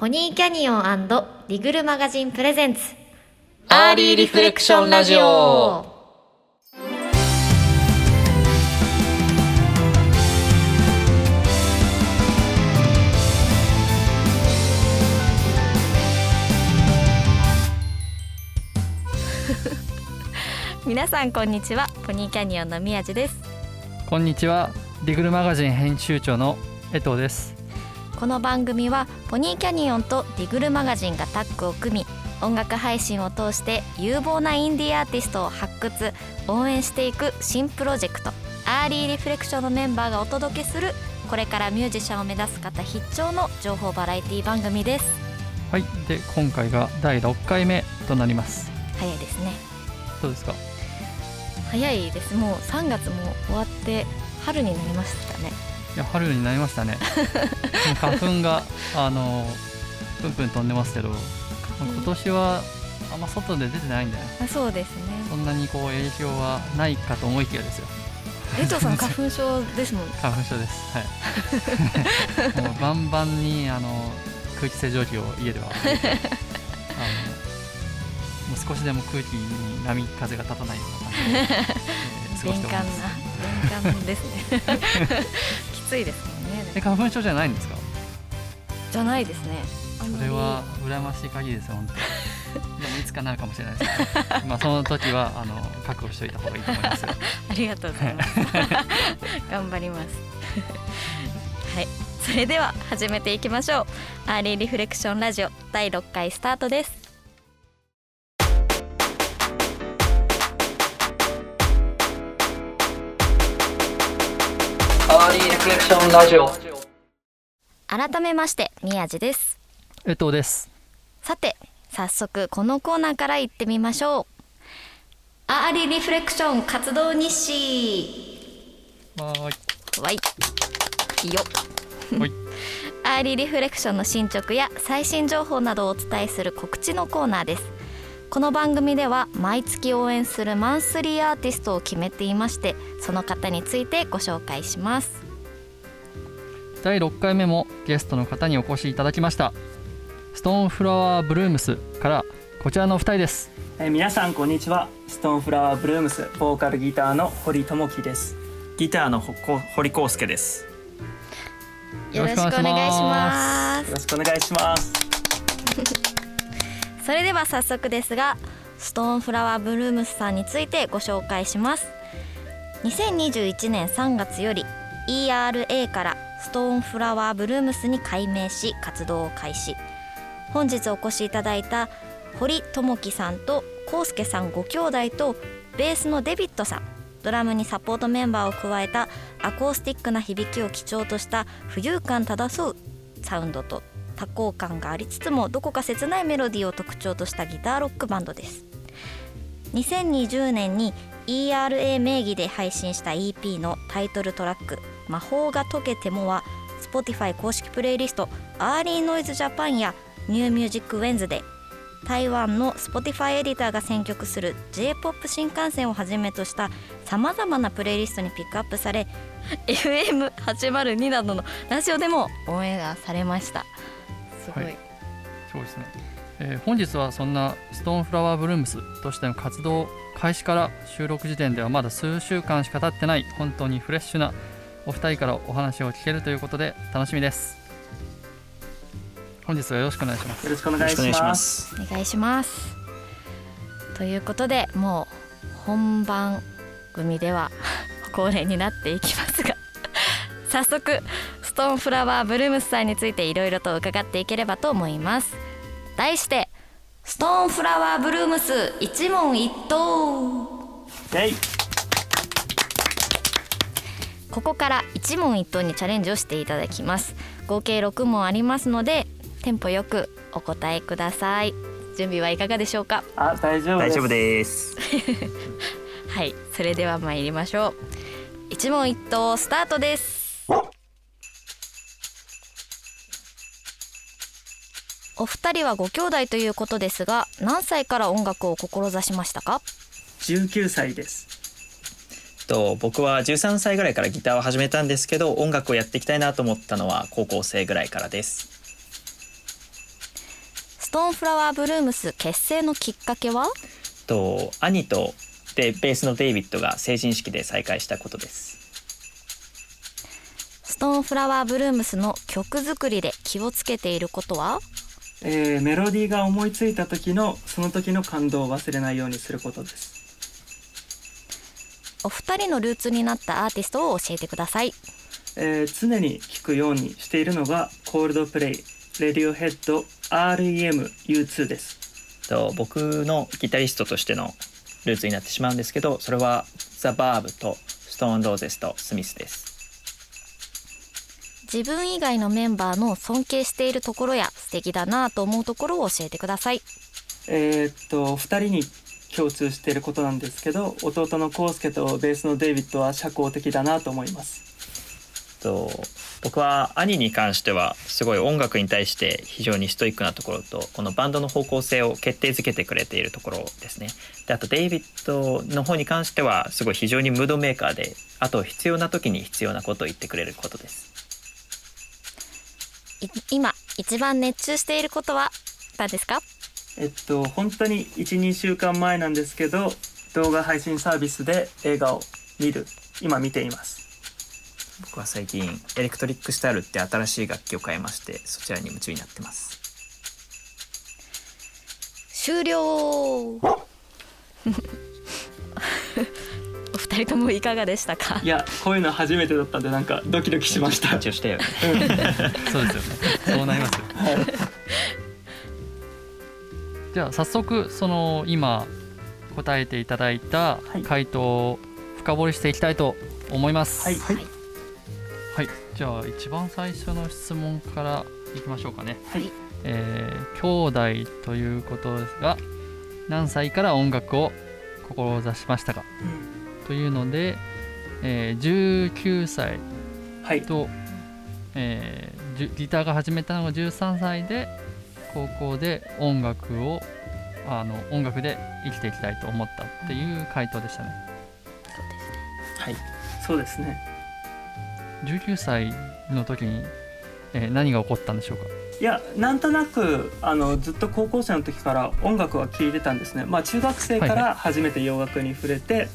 ポニーキャニオンリグルマガジンプレゼンツ。アーリーリフレクションラジオ皆さんこんにちはポニーキャニオンの宮地です。こんにちはリグルマガジン編集長の江藤ですこの番組はポニーキャニオンとリグルマガジンがタッグを組み音楽配信を通して有望なインディーアーティストを発掘応援していく新プロジェクトアーリーリフレクションのメンバーがお届けするこれからミュージシャンを目指す方必聴の情報バラエティ番組です。はいで今回が第6回目となります。早いですね。どうですか？早いです。もう3月も終わって春になりましたねいや春になりましたね。花粉があのぷんぷん飛んでますけど今年はあんま外で出てないんだよあそうですね。そんなにこう影響はないかと思いきやですよ。江藤さん花粉症ですもん。花粉症です。はい。もうバンバンにあの空気清浄機を家ではあのもう少しでも空気に波風が立たないような感じで、えー、過ごしております。敏感ですねきついですもんね。え花粉症じゃないんですか？じゃないですね。それは羨ましい限りですよ本当。でもいつかなるかもしれないです。けどまあその時はあの覚悟しておいた方がいいと思います。ありがとうございます。頑張ります。はい。それでは始めていきましょう。アーリーリフレクションラジオ第6回スタートですフレクションラジオ。改めまして宮地です。江藤です。さて早速このコーナーから行ってみましょう。アーリーリフレクション活動日誌。わーわい。いいよ。いはい。アーリーリフレクションの進捗や最新情報などをお伝えする告知のコーナーです。この番組では毎月応援するマンスリーアーティストを決めていましてその方についてご紹介します第6回目もゲストの方にお越しいただきました。ストーンフラワーブルームスからこちらのお二人です。えー皆さんこんにちは。ストーンフラワーブルームスボーカルギターの堀智樹です。ギターの堀康介です。よろしくお願いします。よろしくお願いします。それでは早速ですがストーンフラワーブルームスさんについてご紹介します。2021年3月より ERA からストーンフラワーブルームスに改名し活動を開始。本日お越しいただいた堀智樹さんと康介さんご兄弟とベースのデビッドさん。ドラムにサポートメンバーを加えたアコースティックな響きを基調とした浮遊感漂うサウンドと多幸感がありつつもどこか切ないメロディーを特徴としたギターロックバンドです。2020年に ERA 名義で配信した EP のタイトルトラック「魔法が解けても」は Spotify 公式プレイリスト「 Early Noise Japan や「 New Music Wednesday 台湾の Spotify エディターが選曲する J-POP 新幹線をはじめとしたさまざまなプレイリストにピックアップされ FM802 などのラジオでもオンエアされました。すごい、はい。そうですね、えー本日はそんなストーンフラワーブルームスとしての活動開始から収録時点ではまだ数週間しか経ってない本当にフレッシュなお二人からお話を聞けるということで楽しみです。本日はよろしくお願いします。よろしくお願いします。お願いします。ということでもう本番組では恒例になっていきますが 早速ストーンフラワーブルームスさんについていろいろと伺っていければと思います。題してストーンフラワーブルームス一問一答ここから一問一答にチャレンジをしていただきます。合計6問ありますのでテンポよくお答えください。準備はいかがでしょうか？あ大丈夫です。大丈夫です。はいそれでは参りましょう。一問一答スタートです。お二人はご兄弟ということですが何歳から音楽を志しましたか？19歳ですと僕は13歳ぐらいからギターを始めたんですけど音楽をやっていきたいなと思ったのは高校生ぐらいからです。ストーンフラワーブルームス結成のきっかけは？と兄とでベースのデイビッドが成人式で再会したことです。ストーンフラワーブルームスの曲作りで気をつけていることは？えーメロディーが思いついた時のその時の感動を忘れないようにすることですお二人のルーツになったアーティストを教えてください。えー常に聴くようにしているのがコールドプレイレディオヘッド REMU2 です。と僕のギタリストとしてのルーツになってしまうんですけどそれはザ・バーブとストーン・ローゼスとスミスです。自分以外のメンバーの尊敬しているところや素敵だなぁと思うところを教えてください。えーっと2人に共通していることなんですけど弟のコウスケとベースのデイビッドは社交的だなと思います。と僕は兄に関してはすごい音楽に対して非常にストイックなところとこのバンドの方向性を決定づけてくれているところですね。であとデイビッドの方に関してはすごい非常にムードメーカーであと必要な時に必要なことを言ってくれることです。い今一番熱中していることは何ですか？えっと本当に12週間前なんですけど動画配信サービスで映画を見る。今見ています。僕は最近エレクトリックスタイルって新しい楽器を買いましてそちらに夢中になってます。終了。お二人ともいかがでしたか？いやこういうの初めてだったんでなんかドキドキしました。緊張したよね。そうですよね。そうなりますよじゃあ早速その今答えていただいたはい。回答を深掘りしていきたいと思います。はい。はい。はい、じゃあ一番最初の質問からいきましょうかね。はい。えー兄弟ということですが、何歳から音楽を志しましたか？というので、えー19歳はい。と、えーギターが始めたのが13歳で、高校で音楽をあの音楽で生きていきたいと思ったっていう回答でしたね。はいそうですね19歳の時に、えー何が起こったんでしょうか？いやなんとなくあのずっと高校生の時から音楽は聴いてたんですねまあ中学生かはいはら初めて洋楽に触れて、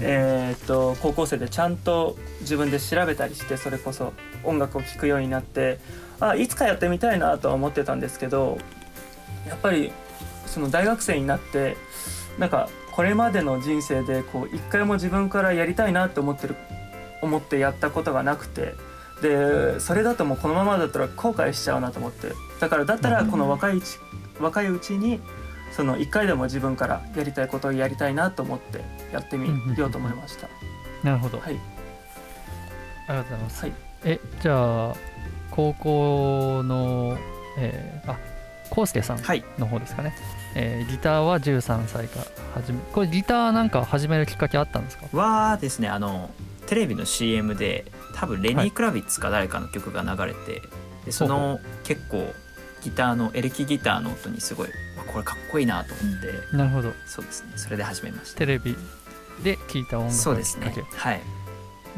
えーっと高校生でちゃんと自分で調べたりしてそれこそ音楽を聴くようになってあいつかやってみたいなとは思ってたんですけどやっぱりその大学生になってなんかこれまでの人生でこう一回も自分からやりたいなって思ってる思ってやったことがなくてでそれだともうこのままだったら後悔しちゃうなと思ってだからだったらこの若いうち若いうちにその一回でも自分からやりたいことをやりたいなと思ってやってみようと思いました。なるほど、はい。ありがとうございます。はいえじゃあ高校の、えー、あコウスケさんはい。の方ですかね、えーギターは13歳から始めこれギターなんか始めるきっかけあったんですか？はですねあのテレビの CM で多分レニー・クラビッツか誰かの曲が流れて、でそほうの結構ギターのエレキギターの音にすごいわこれかっこいいなと思って、なるほど。そうですね。それで始めました。テレビで聴いた音楽そうですね。はい。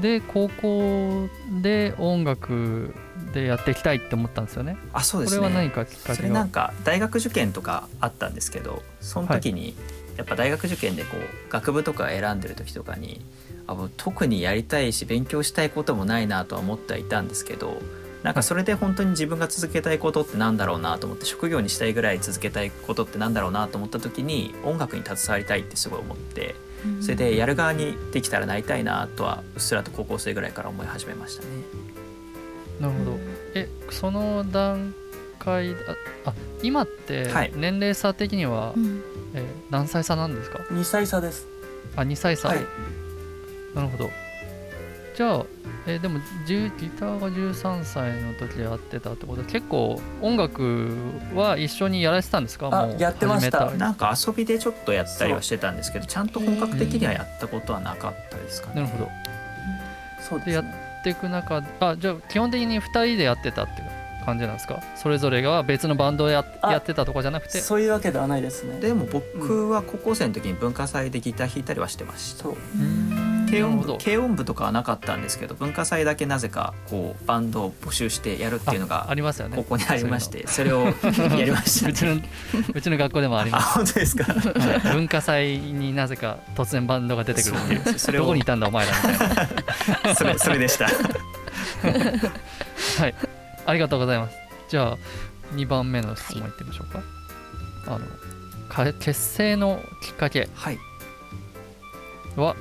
で高校で音楽でやっていきたいって思ったんですよね。あそうですね。これは何かきっかそけがれなんか大学受験とかあったんですけどその時にやっぱ大学受験でこう学部とか選んでる時とかにあ特にやりたいし勉強したいこともないなとは思ってはいたんですけどなんかそれで本当に自分が続けたいことってなんだろうなと思って職業にしたいぐらい続けたいことってなんだろうなと思った時に音楽に携わりたいってすごい思ってそれでやる側にできたらなりたいなとはうっすらと高校生ぐらいから思い始めましたね。なるほど。えその段階ああ今ってはい。年齢差的には、うん。えー何歳差なんですか？2歳差です。あ2歳差、はい。なるほどじゃあ、えーでも10ギターが13歳の時やってたってことは結構音楽は一緒にやられてたんですか？あもうやってました。なんか遊びでちょっとやったりはしてたんですけどちゃんと本格的にはやったことはなかったですかね。なるほど。そうです、でやっね。ていく中あじゃあ基本的に2人でやってたっていう感じなんですか？それぞれが別のバンドをやあやってたとかじゃなくて。そういうわけではないですね。でも僕は高校生の時に文化祭でギター弾いたりはしてました。そうん軽音部軽音部とかはなかったんですけど文化祭だけなぜかこうバンドを募集してやるっていうのがありますよね。ここにありましてそれを やりましたうちのうちの学校でもありあま本当ですか？す、はい。文化祭になぜか突然バンドが出てくるっていう。それをどこにいたんだお前らみたいな。それそれでした。はい。ありがとうございます。じゃあ2番目の質問いってみましょうか、あのか結成のきっかけはい。は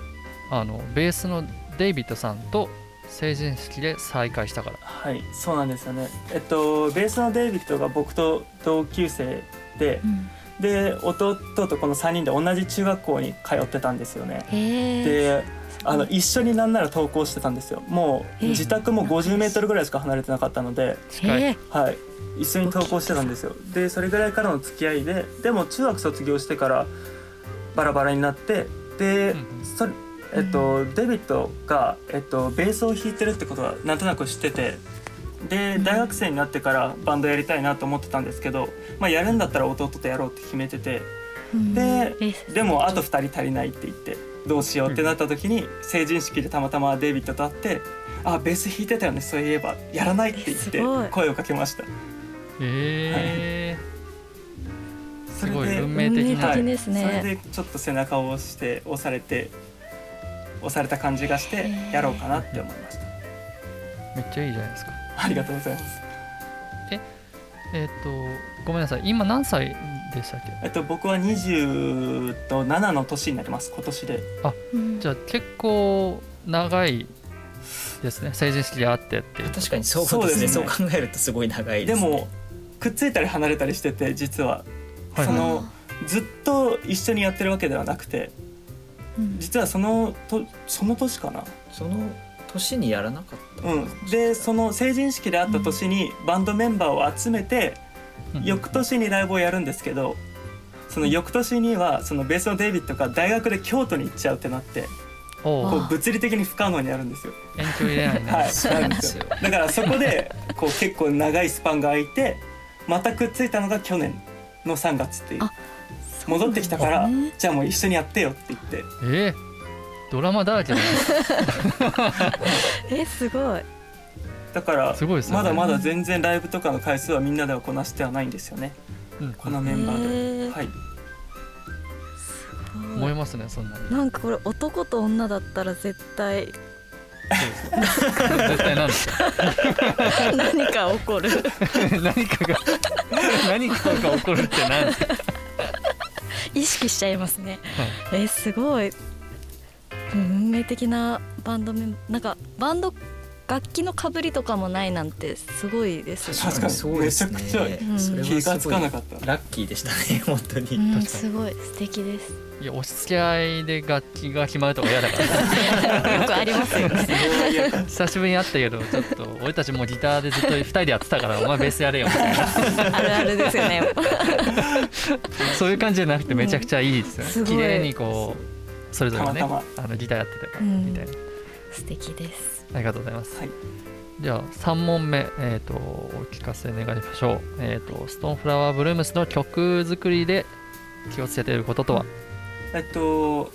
あのベースのデイビッドさんと成人式で再会したから。はいそうなんですよね。えっとベースのデイビッドが僕と同級生でうん。で弟とこの3人で同じ中学校に通ってたんですよね。であの一緒になんなら登校してたんですよ。もうえ自宅も50メートルぐらいしか離れてなかったので。はい。一緒に登校してたんですよ。でそれぐらいからの付き合いででも中学卒業してからバラバラになってでうんうん。それえっとデビッドが、えっと、ベースを弾いてるってことはなんとなく知っててで大学生になってからバンドやりたいなと思ってたんですけど、まあ、やるんだったら弟とやろうって決めててでえでもあと2人足りないって言ってどうしようってなった時に成人式でたまたまデイビッドと会って「あベース弾いてたよねそういえばやらない」って言って声をかけました。えー、すごいそれで運命的な、的ですね。それでちょっと背中を押して押されて押された感じがしてやろうかなって思いました。めっちゃいいじゃないですか。ありがとうございます。えっ、とごめんなさい。今何歳でしたっけ？えっと僕は27の年になります。今年で。うん。じゃあ結構長いですね。成人式で会ってっていう。確かにそうそうですね。ですね。そう考えるとすごい長いでね。ですもくっついたり離れたりしてて実は。はいそのずっと一緒にやってるわけではなくてうん実はそのとその年かな？その年にやらなかった。のうん、でその成人式で会った年にバンドメンバーを集めてうん。翌年にライブをやるんですけどその翌年にはそのベースのデイビッドが大学で京都に行っちゃうってなってこう物理的に不可能になるんですよ。ないね、はい、そうなんですよ。だからそこでこう結構長いスパンが空いてまたくっついたのが去年の3月っていう。あ戻ってきたから、じゃあもう一緒にやってよって言って。えー、ドラマだらけだね。えすごい。だからすごいですよね。まだまだ全然ライブとかの回数はみんなではこなしてはないんですよね。うん。このメンバーで。はい。思い。ますねそんなに。なんかこれ男と女だったら絶対。絶対なんですか 何か起こる。何かが何かが起こるって何で？すか、意識しちゃいますね。はい。えすごい。運命的なバンドメンなんかバンド楽器のかぶりとかもないなんてすごいですね。確かに。そうですね。めちゃくちゃ気がすごいつかなかった。ラッキーでしたね 本当に、うんすごい素敵です。いや押し付け合いで楽器が決まるとか嫌だから。よくありますよね。久しぶりに会ったけどちょっと俺たちもうギターでずっと2人でやってたからお前ベースやれよ。みたいなあるあるですよねそういう感じじゃなくてめちゃくちゃいいですよね、すごい。綺麗にこうそれぞれねたまあのギターやってて、うん。みたいな素敵です。ありがとうございます、はい。じゃあ3問目、えー、とお聞かせ願いましょう、えー、とストーンフラワーブルームスの曲作りで気をつけていることとは、えっと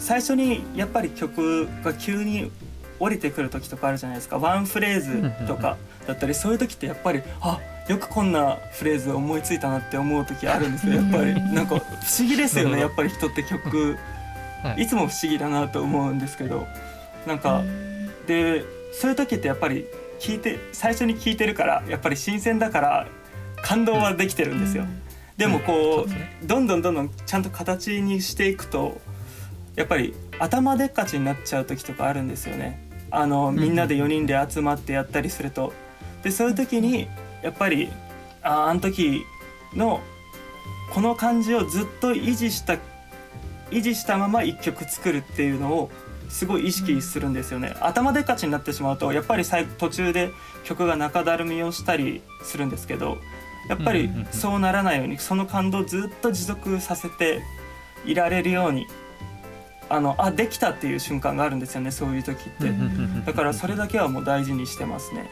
最初にやっぱり曲が急に降りてくる時とかあるじゃないですか。ワンフレーズとかだったりそういう時ってやっぱりあよくこんなフレーズ思いついたなって思う時あるんですよ。やっぱりなんか不思議ですよね。やっぱり人って曲はい。いつも不思議だなと思うんですけどなんかでそういう時ってやっぱり聞いて最初に聞いてるからやっぱり新鮮だから感動はできてるんですよ。でもそこうねどんどんどんどんちゃんと形にしていくとやっぱり頭でっかちになっちゃう時とかあるんですよね。あのみんなで4人で集まってやったりすると。でそういう時にやっぱりああの時のこの感じをずっと維持した維持したまま一曲作るっていうのをすごい意識するんですよね。頭でっかちになってしまうとやっぱり最後途中で曲が中だるみをしたりするんですけどやっぱりうんうんうんうんそうならないようにその感動をずっと持続させていられるようにあのあできたっていう瞬間があるんですよねそういう時って。だからそれだけはもう大事にしてますね。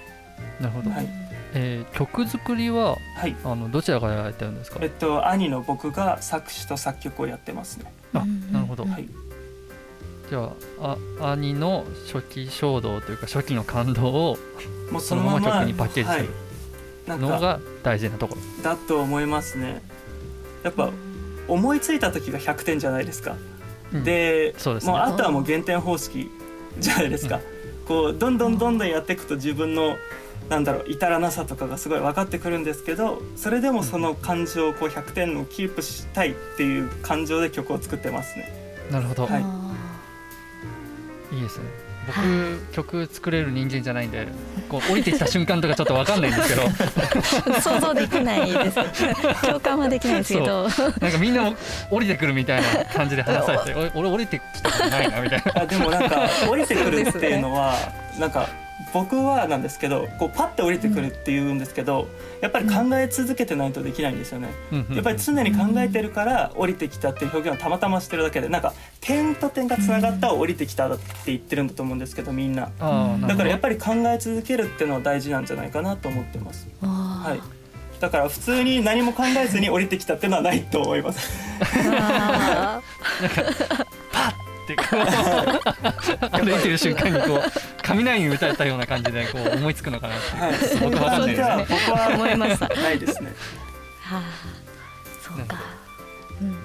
なるほど、はい、えー曲作りははいあのどちらがやられてるんですか？えっと兄の僕が作詞と作曲をやってますね。あなるほど、はい。じゃああ兄の初期衝動というか初期の感動をもうそのまま曲にパッケージする。のが大事なところ。だと思いますね。やっぱ思いついた時が100点じゃないですか、うん。でね。もうあとはもう減点方式じゃないですか、こうどんどんどんどんやっていくと自分のなんだろう至らなさとかがすごい分かってくるんですけどそれでもその感情をこう100点をキープしたいっていう感情で曲を作ってますね。なるほど、はいい、いですね。僕、曲作れる人間じゃないんでこう降りてきた瞬間とかちょっと分かんないんですけど。想像できないです。共感はできないですけど。なんかみんな降りてくるみたいな感じで話されてお俺降りてきたことないなみたいな。あでもなんか降りてくるっていうのはなんか僕はなんですけどこうパッて降りてくるっていうんですけどやっぱり考え続けてないとできないんですよね。やっぱり常に考えてるから降りてきたっていう表現をたまたましてるだけでなんか点と点がつながったを降りてきたって言ってるんだと思うんですけどみんな。だからやっぱり考え続けるっていうのは大事なんじゃないかなと思ってます。ははい。だから普通に何も考えずに降りてきたっていうのはないと思います。あ ってこう歩いてる瞬間にこう雷に打たれたような感じでこう思いつくのかなってはい。僕わかんないですじゃあね僕は思いましたないです。ねはあそうか。うん。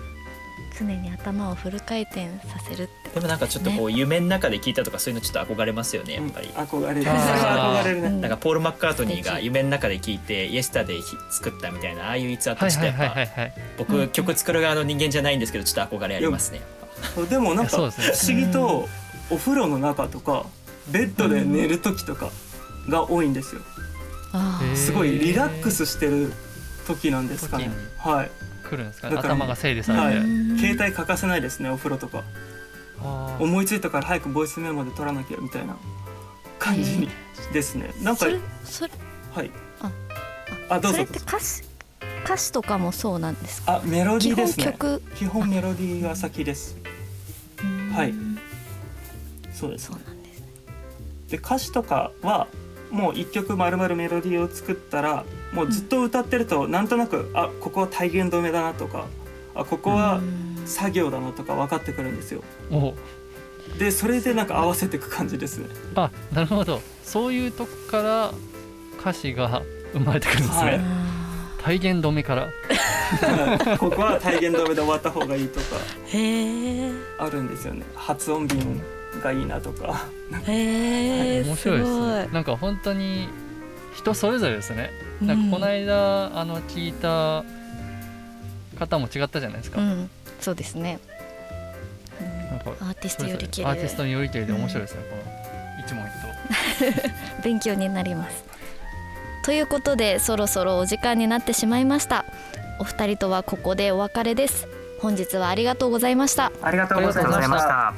常に頭をフル回転させるってでもなんかちょっとこう夢の中で聞いたとかそういうのちょっと憧れますよねやっぱり、憧れる。それ憧れるね。うん。なんかポール・マッカートニーが夢の中で聞いて「イエスタデイ」作ったみたいなああいう逸話としてやっぱはいはいはい僕曲作る側の人間じゃないんですけどちょっと憧れありますね。そう でもなんか不思議とお風呂の中とかベッドで寝る時とかが多いんですよ。すごいリラックスしてる時なんですかね。はい。来るんですかね。だから頭が整理されて、はい。うん。携帯欠かせないですねお風呂とか。思いついたから早くボイスメモで取らなきゃみたいな感じにですね。なんかそれそれはい。ああどうぞ。それって歌詞歌詞とかもそうなんですか？あメロディーですね。曲。基本メロディーが先ですはい。うんそうです。そうなんですね。で歌詞とかはもう一曲まるまるメロディーを作ったらもうずっと歌ってるとなんとなく、あここは体言止めだなとかあここはうん。作業だなとか分かってくるんですよ。お。でそれでなんか合わせていく感じですね。あなるほど。そういうとこから歌詞が生まれてくるんですね、はい体言止めから。ここは体言止めで終わった方がいいとか。へえあるんですよね。発音便がいいなとか。へえ面白いですね。なんか本当に人それぞれですね。なんかこの間、あの聞いた方も違ったじゃないですか、うん。そうですね。なんかアーティストより綺アーティスト麗によりけりで面白いですね、この一問一 勉強になりますということでそろそろお時間になってしまいました。お二人とはここでお別れです。本日はありがとうございました。ありがとうございました。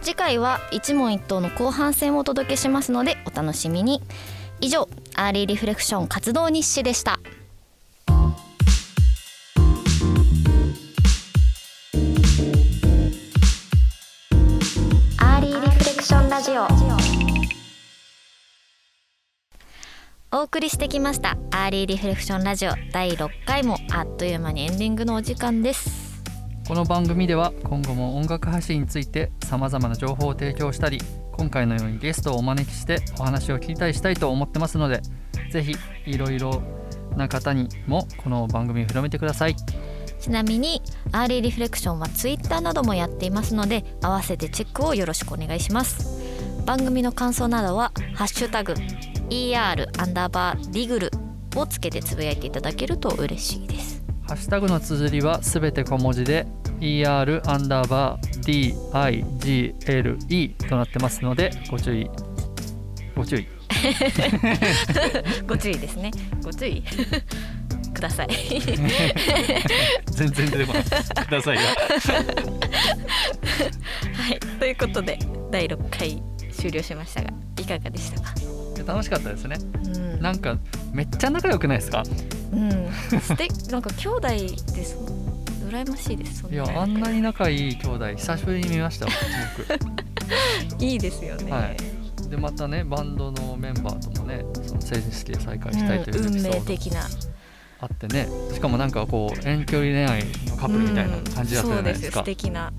次回は一問一答の後半戦をお届けしますのでお楽しみに。以上アーリーリフレクション活動日誌でしたお送りしてきましたアーリーリフレクションラジオ第6回もあっという間にエンディングのお時間です。この番組では今後も音楽配信についてさまざまな情報を提供したり今回のようにゲストをお招きしてお話を聞いたりしたいと思ってますのでぜひいろいろな方にもこの番組を広めてください。ちなみにアーリーリフレクションはツイッターなどもやっていますので合わせてチェックをよろしくお願いします。番組の感想などはハッシュタグ ER アンダーバーリグルをつけてつぶやいていただけると嬉しいです。ハッシュタグの綴りはすべて小文字で ER アンダーバー DIGLE となってますのでご注意。ご注意。ご注意ですね。ご注意。ください。全然出てこない。くださいよ。はい。ということで第6回終了しましたがいかがでしたか？楽しかったですね。うん。なんかめっちゃ仲良くないですか？うん。素敵。なんか兄弟です。羨ましいです。いやあんなに仲いい兄弟久しぶりに見ました僕。いいですよね、はい。でまたねバンドのメンバーともねその成人式で再会したいといううん運エピソード。命的な。あってね。しかもなんかこう遠距離恋愛のカップルみたいな感じだったじゃないですか。うん素、敵な。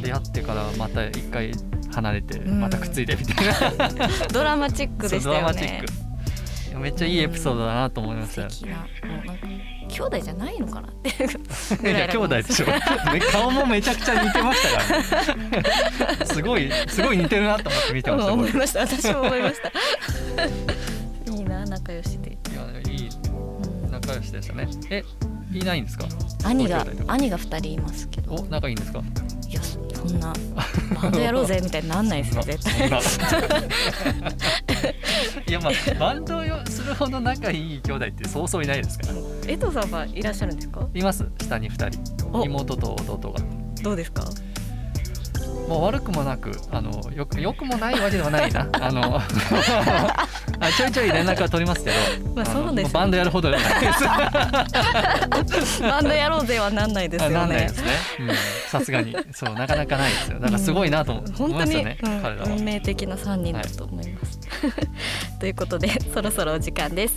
出会ってからまた一回離れてうん。またくっついてみたいな、ドラマチックでしたよね。めっちゃいいエピソードだなと思いましたうな。んか兄弟じゃないのかなって。いや兄弟でしょ。ね 顔もめちゃくちゃ似てましたから、ね、すごいすごい似てるなと思って見てました思いました。私も思いました。いいな仲良しで、やいい。うん。仲良しでしたね。えいないんですか？兄がご兄が二人いますけど。お仲いいんですか？そんなバンドやろうぜみたいになんないですよ 絶対。いやまあバンドをするほど仲いい兄弟ってそうそういないですから。江藤さんはいらっしゃるんですか？います。下に2人お。妹と弟が。どうですか？もう悪くもなくあのよくよくもないわけではないな。あのあちょいちょい連絡は取りますけど、まあのそうですよね。もバンドやるほどではないです。バンドやろうぜはなんないですあよね。なんないですね。うん。さすがに。そうなかなかないですよ。だからすごいなと思い本当に、ますよね、うん彼らは。運命的な3人だと思います、ということでそろそろお時間です。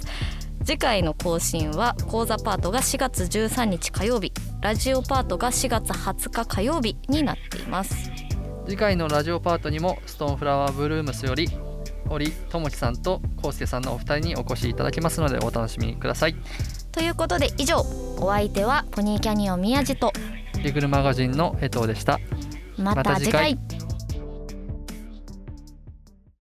次回の更新は講座パートが4月13日火曜日。ラジオパートが4月20日火曜日になっています次回のラジオパートにもストーンフラワーブルームスより堀智樹さんと康介さんのお二人にお越しいただきますのでお楽しみください。ということで以上お相手はポニーキャニオン宮地とリグルマガジンの江藤でした。また次回